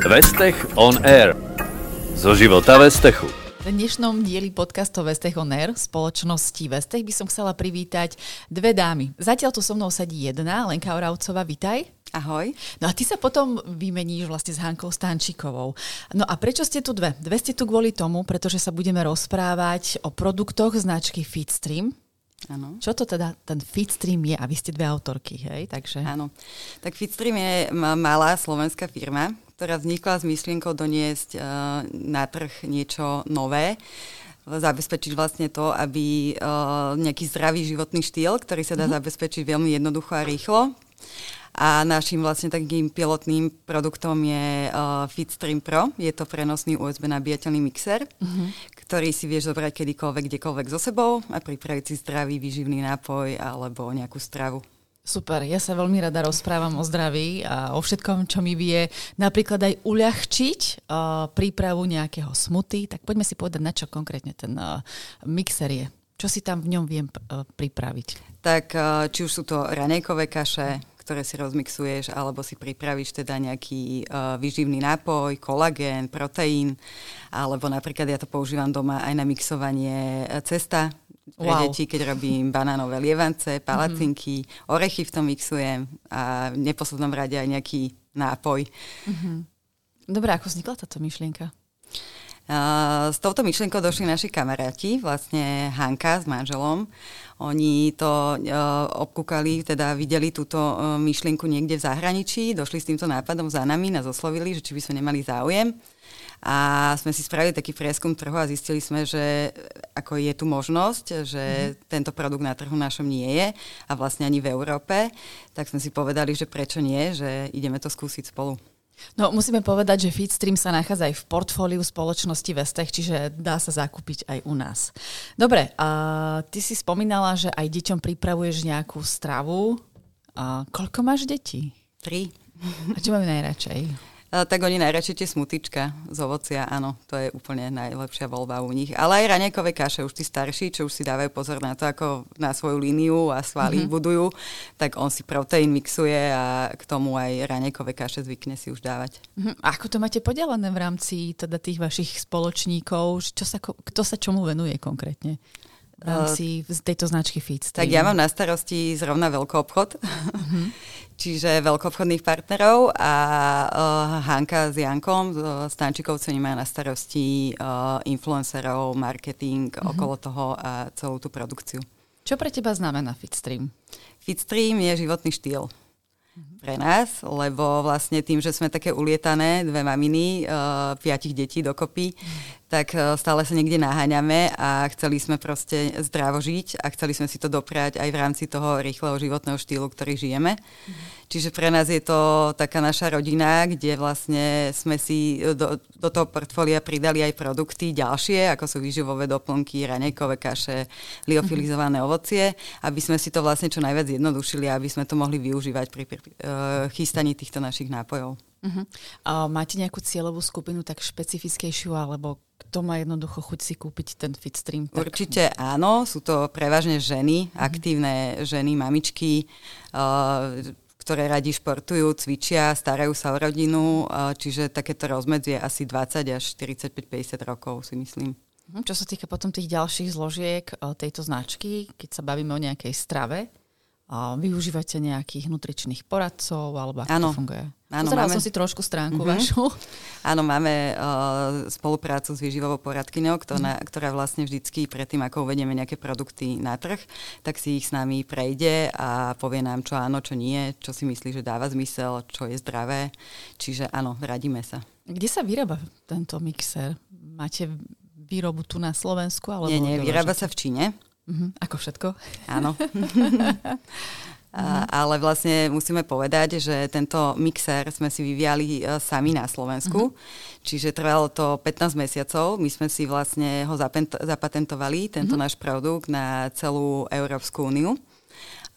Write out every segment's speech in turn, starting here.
Vestech on Air. Zo života Vestechu. V dnešnom dieli podcastov Vestech on Air spoločnosti Vestech by som chcela privítať dve dámy. Zatiaľ tu so mnou sedí jedna, Lenka Oravcová, vitaj. Ahoj. No a ty sa potom vymeníš vlastne s Hankou Stančikovou. No a prečo ste tu dve? Dve ste tu kvôli tomu, pretože sa budeme rozprávať o produktoch značky Fitstream. Áno. Čo to teda ten Fitstream je? A vy ste dve autorky, hej? Takže... Áno. Tak Fitstream je malá slovenská firma, ktorá vznikla s myšlienkou doniesť uh, na trh niečo nové zabezpečiť vlastne to, aby uh, nejaký zdravý životný štýl, ktorý sa dá mm-hmm. zabezpečiť veľmi jednoducho a rýchlo, a našim vlastne takým pilotným produktom je uh, Fitstream Pro. Je to prenosný USB nabíjateľný mixer, uh-huh. ktorý si vieš zobrať kedykoľvek, kdekoľvek so sebou a pripraviť si zdravý výživný nápoj alebo nejakú stravu. Super, ja sa veľmi rada rozprávam o zdraví a o všetkom, čo mi vie napríklad aj uľahčiť uh, prípravu nejakého smuty. Tak poďme si povedať, na čo konkrétne ten uh, mixer je. Čo si tam v ňom viem uh, pripraviť? Tak uh, či už sú to ranejkové kaše, ktoré si rozmixuješ, alebo si pripravíš teda nejaký uh, výživný nápoj, kolagén, proteín, alebo napríklad ja to používam doma aj na mixovanie cesta pre wow. deti, keď robím banánové lievance, palacinky, mm-hmm. orechy v tom mixujem a v neposlednom rade aj nejaký nápoj. Mm-hmm. Dobre, ako vznikla táto myšlienka? Uh, s touto myšlienkou došli naši kamaráti, vlastne Hanka s manželom. Oni to uh, obkúkali, teda videli túto uh, myšlienku niekde v zahraničí, došli s týmto nápadom za nami, nás oslovili, že či by sme nemali záujem. A sme si spravili taký prieskum trhu a zistili sme, že ako je tu možnosť, že mm. tento produkt na trhu našom nie je a vlastne ani v Európe, tak sme si povedali, že prečo nie, že ideme to skúsiť spolu. No musíme povedať, že Feedstream sa nachádza aj v portfóliu spoločnosti Vestech, čiže dá sa zakúpiť aj u nás. Dobre, a ty si spomínala, že aj deťom pripravuješ nejakú stravu. A koľko máš detí? Tri. A čo majú najradšej? Tak oni najradšej tie smutička z ovocia, áno, to je úplne najlepšia voľba u nich. Ale aj raňajkové kaše, už tí starší, čo už si dávajú pozor na to, ako na svoju líniu a svaly mm-hmm. budujú, tak on si proteín mixuje a k tomu aj raňajkové kaše zvykne si už dávať. Mm-hmm. Ako to máte podelené v rámci teda tých vašich spoločníkov? Čo sa, kto sa čomu venuje konkrétne? V rámci uh, tejto značky Feedstream? Tak ja mám na starosti zrovna veľký obchod. Mm-hmm. čiže veľkoobchodných partnerov a uh, Hanka s Jankom, uh, Stančikovci, majú na starosti uh, influencerov, marketing uh-huh. okolo toho a celú tú produkciu. Čo pre teba znamená Fitstream? Fitstream je životný štýl pre nás, lebo vlastne tým, že sme také ulietané, dve maminy, uh, piatich detí dokopy, tak uh, stále sa niekde naháňame a chceli sme proste zdravo žiť a chceli sme si to doprať aj v rámci toho rýchleho životného štýlu, ktorý žijeme. Mm. Čiže pre nás je to taká naša rodina, kde vlastne sme si do, do toho portfólia pridali aj produkty ďalšie, ako sú výživové doplnky, ranejkové kaše, liofilizované ovocie, aby sme si to vlastne čo najviac jednodušili, aby sme to mohli využívať pri, pri uh, chystaní týchto našich nápojov. Uh-huh. A máte nejakú cieľovú skupinu tak špecifickejšiu, alebo kto má jednoducho chuť si kúpiť ten Fitstream? Tak... Určite áno, sú to prevažne ženy, uh-huh. aktívne ženy, mamičky, uh, ktoré radi športujú, cvičia, starajú sa o rodinu, čiže takéto rozmedzie asi 20 až 45-50 rokov si myslím. Mhm, čo sa týka potom tých ďalších zložiek tejto značky, keď sa bavíme o nejakej strave, využívate nejakých nutričných poradcov, alebo ako ano. to funguje? Áno, máme... som si trošku stránku mm-hmm. vašu. Áno, máme uh, spoluprácu s výživovou poradkyňou, ktorá, mm. ktorá vlastne vždycky predtým, ako uvedieme nejaké produkty na trh, tak si ich s nami prejde a povie nám, čo áno, čo nie, čo si myslí, že dáva zmysel, čo je zdravé. Čiže áno, radíme sa. Kde sa vyrába tento mixer? Máte výrobu tu na Slovensku? Alebo nie, nie, vyrába sa v Číne. Uh-huh. Ako všetko? Áno. A, ale vlastne musíme povedať, že tento mixer sme si vyviali uh, sami na Slovensku, uh-huh. čiže trvalo to 15 mesiacov. My sme si vlastne ho zapent- zapatentovali, tento uh-huh. náš produkt, na celú Európsku úniu.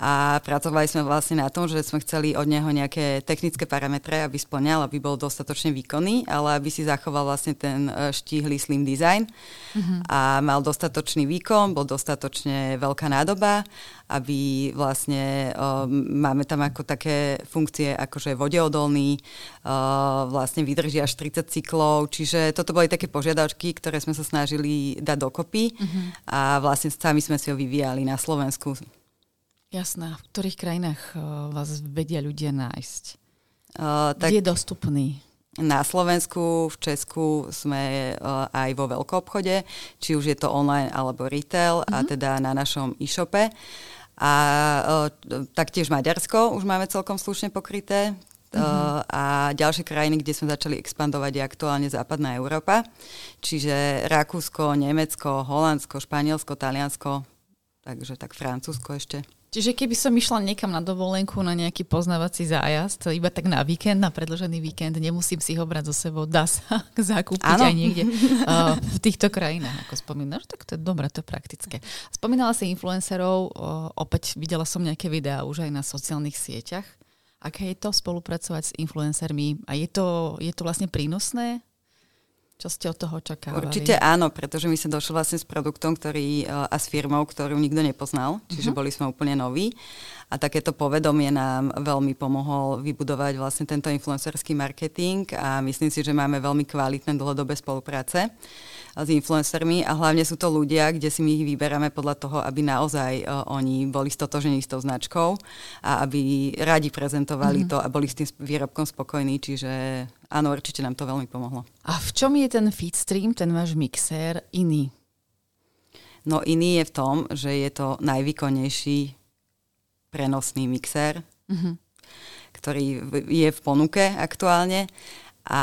A pracovali sme vlastne na tom, že sme chceli od neho nejaké technické parametre, aby splňal, aby bol dostatočne výkonný, ale aby si zachoval vlastne ten e, štíhly slim design uh-huh. a mal dostatočný výkon, bol dostatočne veľká nádoba, aby vlastne uh, máme tam ako také funkcie, ako že vodeodolný, uh, vlastne vydrží až 30 cyklov, čiže toto boli také požiadavky, ktoré sme sa snažili dať dokopy uh-huh. a vlastne sami sme si ho vyvíjali na Slovensku. Jasná. V ktorých krajinách uh, vás vedia ľudia nájsť? Uh, tak Kde je dostupný? Na Slovensku, v Česku sme uh, aj vo veľkom obchode, či už je to online alebo retail, uh-huh. a mhm. teda na našom e-shope. A uh, taktiež Maďarsko už máme celkom slušne pokryté. Uh-huh. A ďalšie krajiny, kde sme začali expandovať, je aktuálne západná Európa. Čiže Rakúsko, Nemecko, Holandsko, Španielsko, Taliansko, takže tak Francúzsko ešte. Čiže keby som išla niekam na dovolenku, na nejaký poznávací zájazd, iba tak na víkend, na predložený víkend, nemusím si ho brať so sebou, dá sa zakúpiť ano. aj niekde uh, v týchto krajinách, ako spomínaš, tak to je dobré, to je praktické. Spomínala si influencerov, uh, opäť videla som nejaké videá už aj na sociálnych sieťach. Aké je to spolupracovať s influencermi a je to, je to vlastne prínosné? Čo ste od toho očakávali? Určite áno, pretože my sme došli vlastne s produktom ktorý, e, a s firmou, ktorú nikto nepoznal, čiže uh-huh. boli sme úplne noví. A takéto povedomie nám veľmi pomohol vybudovať vlastne tento influencerský marketing a myslím si, že máme veľmi kvalitné dlhodobé spolupráce s influencermi a hlavne sú to ľudia, kde si my ich vyberáme podľa toho, aby naozaj uh, oni boli stotožení s tou značkou a aby radi prezentovali mm-hmm. to a boli s tým výrobkom spokojní, čiže áno, určite nám to veľmi pomohlo. A v čom je ten feedstream, ten váš mixér iný? No iný je v tom, že je to najvýkonnejší prenosný mixér, mm-hmm. ktorý je v ponuke aktuálne a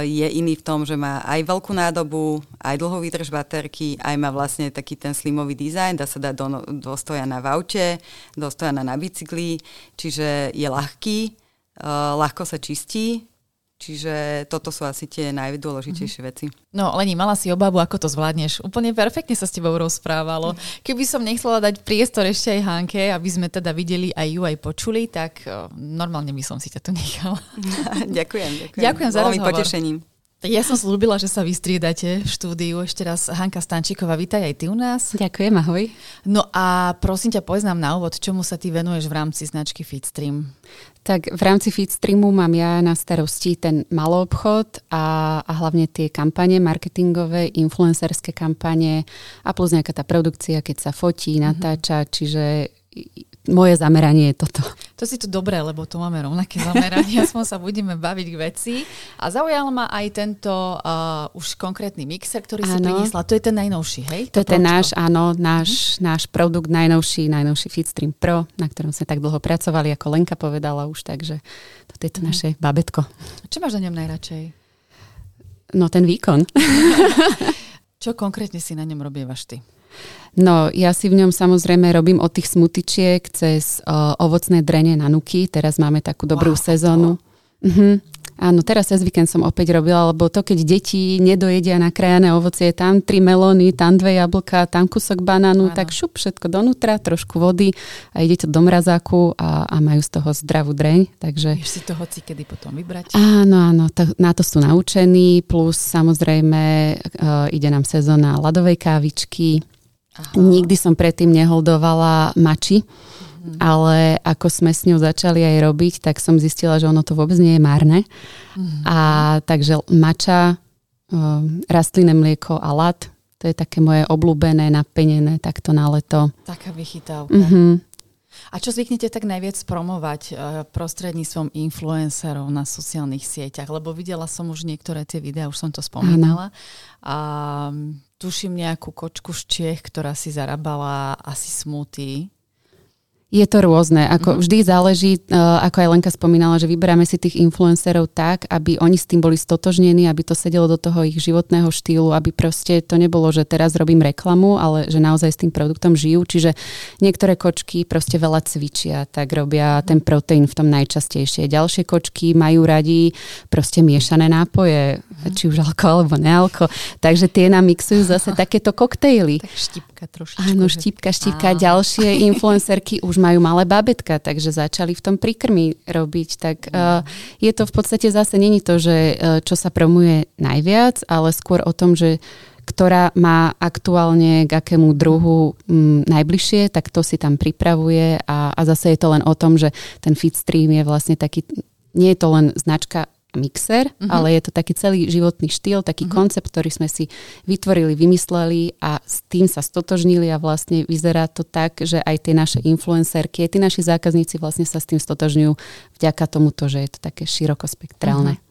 e, je iný v tom, že má aj veľkú nádobu, aj dlhú výdrž baterky, aj má vlastne taký ten slimový dizajn, dá sa dať do, do stoja na vaute, do stoja na bicykli, čiže je ľahký, uh, ľahko sa čistí, Čiže toto sú asi tie najdôležitejšie mm-hmm. veci. No, Leni, mala si obavu, ako to zvládneš. Úplne perfektne sa s tebou rozprávalo. Keby som nechcela dať priestor ešte aj Hanke, aby sme teda videli aj ju, aj počuli, tak normálne by som si ťa tu nechala. ďakujem, ďakujem. Ďakujem za rozhovor. potešením. Ja som slúbila, že sa vystriedate v štúdiu. Ešte raz Hanka Stančíková, vítaj aj ty u nás. Ďakujem, ahoj. No a prosím ťa, povedz nám na úvod, čomu sa ty venuješ v rámci značky Fitstream? Tak v rámci Feedstreamu mám ja na starosti ten obchod a, a hlavne tie kampane marketingové, influencerské kampane a plus nejaká tá produkcia, keď sa fotí, mhm. natáča, mm-hmm. čiže moje zameranie je toto. To si tu dobré, lebo tu máme rovnaké zameranie, aspoň sa budeme baviť k veci. A zaujal ma aj tento uh, už konkrétny mixer, ktorý áno. si priniesla. To je ten najnovší, hej? To, to je ten náš, áno, náš, mm. náš produkt najnovší, najnovší Fitstream Pro, na ktorom sme tak dlho pracovali, ako Lenka povedala už, takže toto je to mm. naše babetko. Čo máš na ňom najradšej? No ten výkon. Čo konkrétne si na ňom robievaš ty? No, ja si v ňom samozrejme robím od tých smutičiek cez uh, ovocné drene na nuky. Teraz máme takú dobrú wow, sezónu. Uh-huh. Áno, teraz cez víkend som opäť robila, lebo to, keď deti nedojedia krajané ovocie, tam tri melóny, tam dve jablka, tam kúsok banánu, ano. tak šup všetko donútra, trošku vody a ide to do mrazáku a, a majú z toho zdravú dreň. Takže... Vieš si to hoci kedy potom vybrať? Áno, áno, to, na to sú naučení, plus samozrejme uh, ide nám sezóna ľadovej kávičky, Aha. Nikdy som predtým neholdovala mači, mm. ale ako sme s ňou začali aj robiť, tak som zistila, že ono to vôbec nie je márne. Mm. A takže mača, rastlinné mlieko a lat, to je také moje obľúbené, napenené takto na leto. Taká vychytávka. Mm-hmm. A čo zvyknete tak najviac promovať uh, prostredníctvom influencerov na sociálnych sieťach? Lebo videla som už niektoré tie videá, už som to spomínala. A tuším nejakú kočku z Čech, ktorá si zarábala asi smutý je to rôzne. Ako mm. vždy záleží, uh, ako aj Lenka spomínala, že vyberáme si tých influencerov tak, aby oni s tým boli stotožnení, aby to sedelo do toho ich životného štýlu, aby proste to nebolo, že teraz robím reklamu, ale že naozaj s tým produktom žijú. Čiže niektoré kočky proste veľa cvičia, tak robia ten proteín v tom najčastejšie. Ďalšie kočky majú radi proste miešané nápoje, mm. či už alko alebo nealko. Takže tie nám mixujú zase takéto koktejly. Tak štipka trošičku. Áno, štipka, štipka. Ďalšie influencerky už už majú malé babetka, takže začali v tom prikrmi robiť. Tak uh, je to v podstate zase není to, že uh, čo sa promuje najviac, ale skôr o tom, že ktorá má aktuálne k akému druhu m, najbližšie, tak to si tam pripravuje a, a zase je to len o tom, že ten Fitstream je vlastne taký, nie je to len značka mixer, uh-huh. ale je to taký celý životný štýl, taký uh-huh. koncept, ktorý sme si vytvorili, vymysleli a s tým sa stotožnili a vlastne vyzerá to tak, že aj tie naše influencerky, aj tí naši zákazníci vlastne sa s tým stotožňujú vďaka tomuto, že je to také širokospektrálne. Uh-huh.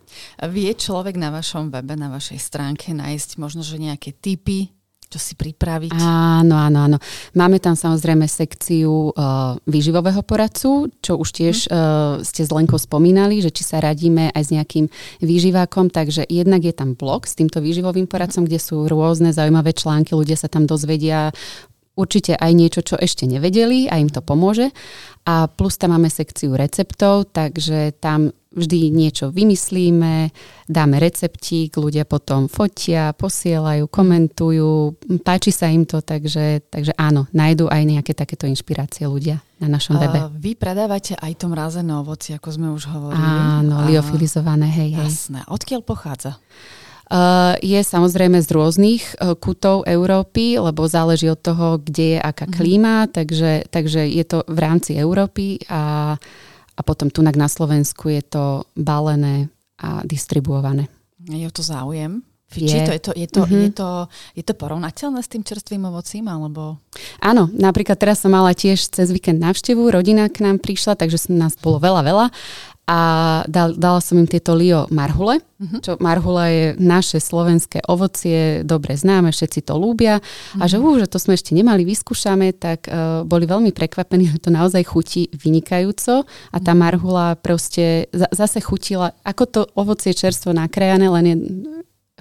Vie človek na vašom webe, na vašej stránke nájsť možno, že nejaké typy, čo si pripraviť? Áno, áno, áno. Máme tam samozrejme sekciu uh, výživového poradcu, čo už tiež mm. uh, ste s Lenkou spomínali, že či sa radíme aj s nejakým výživákom, takže jednak je tam blog s týmto výživovým poradcom, mm. kde sú rôzne zaujímavé články, ľudia sa tam dozvedia určite aj niečo, čo ešte nevedeli a im to pomôže. A plus tam máme sekciu receptov, takže tam vždy niečo vymyslíme, dáme receptík, ľudia potom fotia, posielajú, komentujú, páči sa im to, takže, takže áno, nájdú aj nejaké takéto inšpirácie ľudia na našom webe. Uh, vy predávate aj to mrazené ovoci, ako sme už hovorili. Áno, liofilizované, hej, hej. Jasné. Odkiaľ pochádza? Uh, je samozrejme z rôznych uh, kutov Európy, lebo záleží od toho, kde je aká mhm. klíma, takže, takže je to v rámci Európy a, a potom tu na Slovensku je to balené a distribuované. Je to záujem? Je. Či to, je, to, je, to, mm-hmm. je, to, je to porovnateľné s tým čerstvým ovocím? Alebo... Áno, napríklad teraz som mala tiež cez víkend návštevu, rodina k nám prišla, takže nás bolo veľa, veľa a dal, dala som im tieto Lio marhule, uh-huh. čo marhula je naše slovenské ovocie, dobre známe, všetci to ľúbia uh-huh. a že, uh, že to sme ešte nemali, vyskúšame, tak uh, boli veľmi prekvapení, že to naozaj chutí vynikajúco a tá mhm. marhula proste za, zase chutila, ako to ovocie čerstvo nakrájané, len je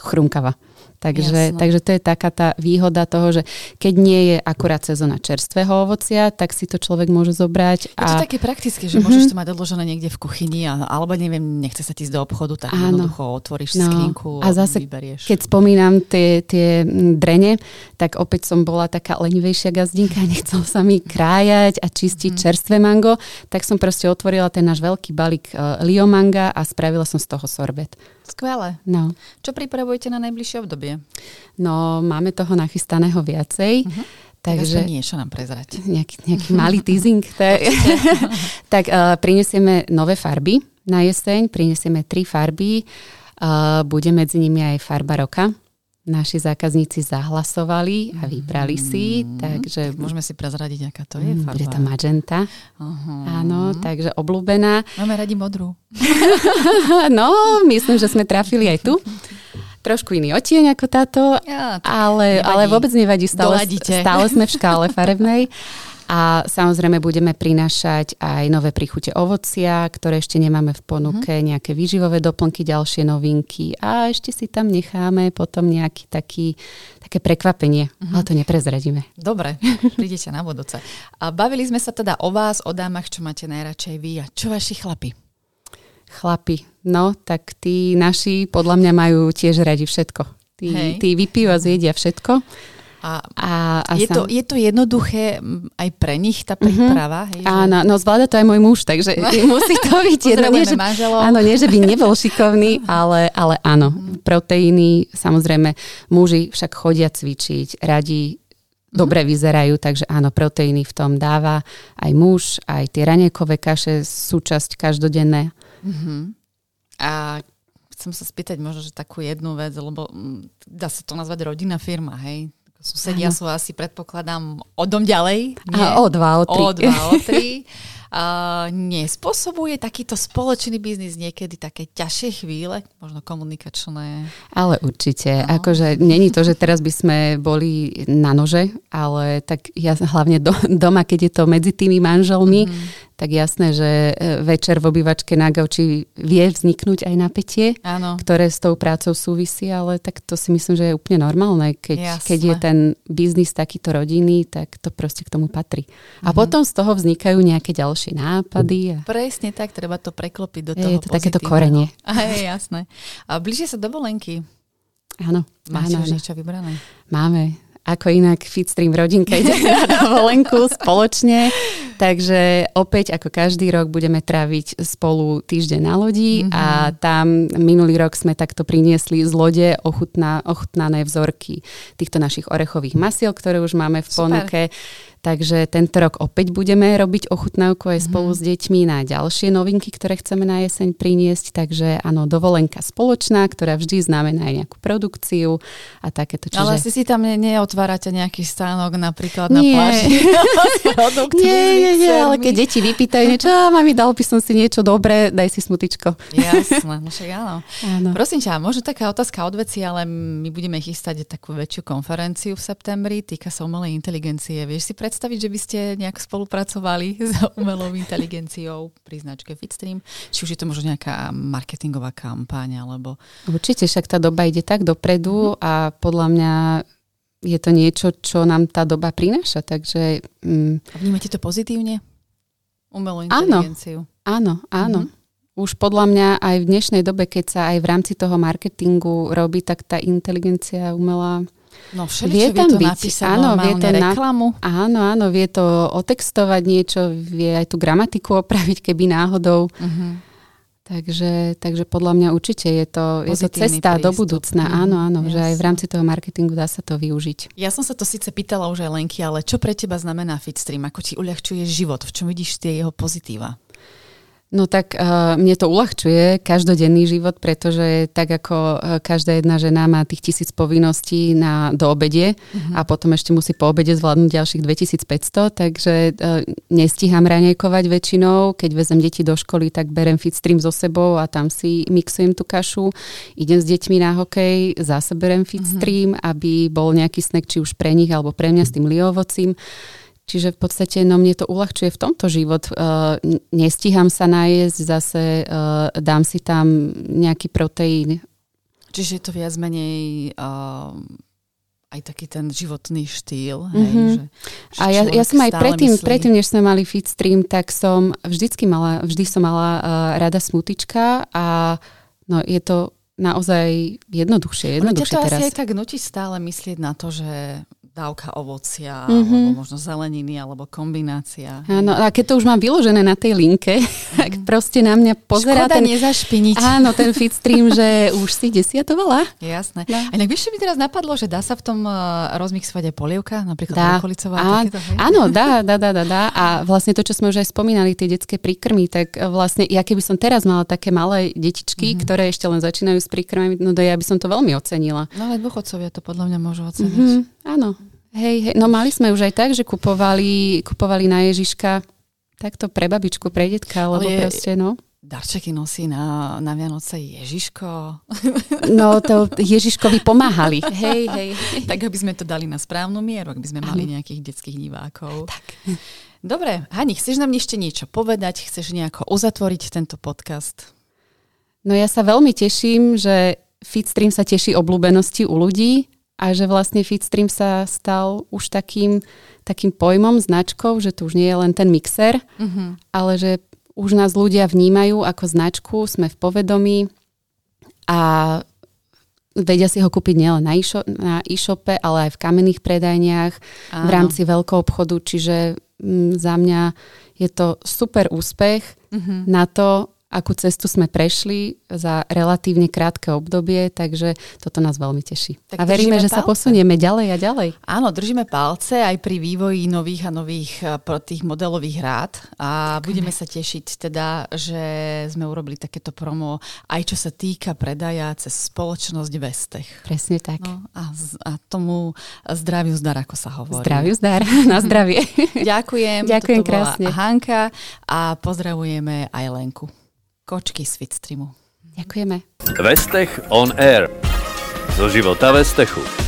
chrumkava. Takže, takže to je taká tá výhoda toho, že keď nie je akurát sezóna čerstvého ovocia, tak si to človek môže zobrať. A... Je to také praktické, že mm-hmm. môžeš to mať odložené niekde v kuchyni, a, alebo neviem, nechce sa ti ísť do obchodu, tak Áno. jednoducho otvoríš no. skrinku a zase, vyberieš. keď spomínam tie, tie drene, tak opäť som bola taká lenivejšia gazdinka, nechcel sa mi krájať a čistiť mm-hmm. čerstvé mango, tak som proste otvorila ten náš veľký balík uh, liomanga a spravila som z toho sorbet. Skvelé. No. Čo pripravujete na najbližšie obdobie? No, máme toho nachystaného viacej. Uh-huh. Takže niečo nám prezrať. Nejaký, nejaký malý teasing. tak uh, prinesieme nové farby na jeseň, prinesieme tri farby. Uh, bude medzi nimi aj farba roka naši zákazníci zahlasovali a vybrali si, mm, takže... Môžeme si prezradiť, aká to je mm, farba. Bude to magenta. Uh-huh. Áno, takže obľúbená. Máme radi modrú. no, myslím, že sme trafili aj tu. Trošku iný odtieň ako táto, ja, ale, ale vôbec nevadí. Stále, stále sme v škále farebnej. A samozrejme budeme prinášať aj nové príchute ovocia, ktoré ešte nemáme v ponuke, mm-hmm. nejaké výživové doplnky, ďalšie novinky a ešte si tam necháme potom nejaký taký, také prekvapenie, mm-hmm. ale to neprezradíme. Dobre, prídete na budúce. A bavili sme sa teda o vás, o dámach, čo máte najradšej vy a čo vaši chlapi? Chlapi, no tak tí naši podľa mňa majú tiež radi všetko. Tí, tí vypijú a zjedia všetko. A, a, a je, sam... to, je to jednoduché aj pre nich, tá príprava? Mm-hmm. Hej. Áno, no zvláda to aj môj muž, takže musí to byť jedno. Nie, že, áno, nie, že by nebol šikovný, ale, ale áno, mm-hmm. proteíny, samozrejme, muži však chodia cvičiť, radi mm-hmm. dobre vyzerajú, takže áno, proteíny v tom dáva aj muž, aj tie raniekové kaše, súčasť každodenné. Mm-hmm. A chcem sa spýtať možno, že takú jednu vec, lebo mm, dá sa to nazvať rodinná firma, hej? Susedia ano. sú asi, predpokladám, o dom ďalej. Nie? A o dva, o tri. O dva, o tri. Uh, nespôsobuje takýto spoločný biznis niekedy také ťažšie chvíle, možno komunikačné? Ale určite. No. Akože není to, že teraz by sme boli na nože, ale tak ja hlavne do, doma, keď je to medzi tými manželmi, mm tak jasné, že e, večer v obývačke na gauči vie vzniknúť aj napätie, Áno. ktoré s tou prácou súvisí, ale tak to si myslím, že je úplne normálne. Keď, keď je ten biznis takýto rodinný, tak to proste k tomu patrí. A mm potom z toho vznikajú nejaké ďalšie nápady. A... Presne tak, treba to preklopiť do toho Je to takéto korenie. A je jasné. A blížia sa dovolenky. Áno. Máte áno, už niečo vybrané? Máme. Ako inak Fitstream rodinka ide na dovolenku spoločne. Takže opäť ako každý rok budeme tráviť spolu týždeň na lodi mm-hmm. a tam minulý rok sme takto priniesli z lode ochutná, ochutnané vzorky týchto našich orechových masiel, ktoré už máme v ponuke. Super Takže tento rok opäť budeme robiť ochutnávku aj spolu mm. s deťmi na ďalšie novinky, ktoré chceme na jeseň priniesť. Takže áno, dovolenka spoločná, ktorá vždy znamená aj nejakú produkciu a takéto. Čiže... Ale si si tam ne, neotvárate nejaký stánok napríklad nie. na pláži? nie, nie, nie, ale keď deti vypýtajú niečo, a mami, dal by som si niečo dobré, daj si smutičko. Jasné, no však áno. áno. Prosím ťa, možno taká otázka od veci, ale my budeme chystať takú väčšiu konferenciu v septembri, týka sa umelej inteligencie. Vieš si pred predstaviť, že by ste nejak spolupracovali s umelou inteligenciou pri značke Fitstream? Či už je to možno nejaká marketingová kampaň, alebo... Určite, však tá doba ide tak dopredu a podľa mňa je to niečo, čo nám tá doba prináša, takže... Mm. A vnímate to pozitívne? Umelú inteligenciu? Áno, áno, áno. Mm-hmm. Už podľa mňa aj v dnešnej dobe, keď sa aj v rámci toho marketingu robí, tak tá inteligencia umelá No vie tam vie to byť, napísať áno, vie to reklamu. Na, áno, áno, vie to otextovať niečo, vie aj tú gramatiku opraviť, keby náhodou. Uh-huh. Takže, takže podľa mňa určite je to, je to cesta prístup. do budúcna. Mm, áno, áno, yes. že aj v rámci toho marketingu dá sa to využiť. Ja som sa to síce pýtala už aj Lenky, ale čo pre teba znamená Fitstream? Ako ti uľahčuje život? V čom vidíš tie jeho pozitíva? No tak uh, mne to uľahčuje každodenný život, pretože tak ako uh, každá jedna žena má tých tisíc povinností na do obede uh-huh. a potom ešte musí po obede zvládnuť ďalších 2500, takže uh, nestíham ranejkovať väčšinou. Keď vezem deti do školy, tak berem fitstream so sebou a tam si mixujem tú kašu. Idem s deťmi na hokej, zase berem fitstream, uh-huh. aby bol nejaký snack či už pre nich alebo pre mňa s tým liovocím. Čiže v podstate no mne to uľahčuje v tomto život. Uh, nestíham sa najesť, zase uh, dám si tam nejaký proteín. Čiže je to viac menej uh, aj taký ten životný štýl. Mm-hmm. Že, že a ja, ja som aj predtým, predtým, než sme mali fit stream, tak som vždycky mala, vždy som mala uh, rada smutička a no, je to naozaj jednoduchšie, jednoduchšie to teraz. asi aj tak nutí stále myslieť na to, že dávka ovocia, mm-hmm. alebo možno zeleniny, alebo kombinácia. Áno, a keď to už mám vyložené na tej linke, mm-hmm. tak proste na mňa pozerá Škoda ten... nezašpiniť. Áno, ten stream, že už si desiatovala. Jasné. No. A inak vieš, mi teraz napadlo, že dá sa v tom uh, rozmixovať aj polievka, napríklad dá. brokolicová. Á, takéto, áno, dá, dá, dá, dá, dá. A vlastne to, čo sme už aj spomínali, tie detské príkrmy, tak vlastne ja keby som teraz mala také malé detičky, mm-hmm. ktoré ešte len začínajú s príkrmami, no ja by som to veľmi ocenila. No aj dôchodcovia to podľa mňa môžu oceniť. Mm-hmm. Áno. Hej, hej, no mali sme už aj tak, že kupovali, kupovali na Ježiška takto pre babičku, pre detka, lebo je, proste, no. Darčeky nosí na, na Vianoce Ježiško. No to Ježiškovi pomáhali. Hej, hej. Tak aby sme to dali na správnu mieru, ak by sme mali nejakých detských divákov. Tak. Dobre, Hani, chceš nám ešte niečo povedať? Chceš nejako uzatvoriť tento podcast? No ja sa veľmi teším, že Fitstream sa teší obľúbenosti u ľudí a že vlastne Fitstream sa stal už takým, takým pojmom, značkou, že to už nie je len ten mixer, uh-huh. ale že už nás ľudia vnímajú ako značku, sme v povedomí a vedia si ho kúpiť nielen na, e-shope, ale aj v kamenných predajniach, Áno. v rámci veľkého obchodu, čiže m, mm, za mňa je to super úspech uh-huh. na to, akú cestu sme prešli za relatívne krátke obdobie, takže toto nás veľmi teší. Tak a veríme, že palce. sa posunieme ďalej a ďalej. Áno, držíme palce aj pri vývoji nových a nových eh, tých modelových rád a budeme sa tešiť teda, že sme urobili takéto promo aj čo sa týka predaja cez spoločnosť Vestech. Presne tak. No, a, a tomu zdraviu zdar, ako sa hovorí. Zdraviu zdar, na zdravie. Ďakujem. Ďakujem krásne. Hanka a pozdravujeme aj Lenku. Kočky z Fitstreamu. Ďakujeme. Vestech on Air. Zo života Vestechu.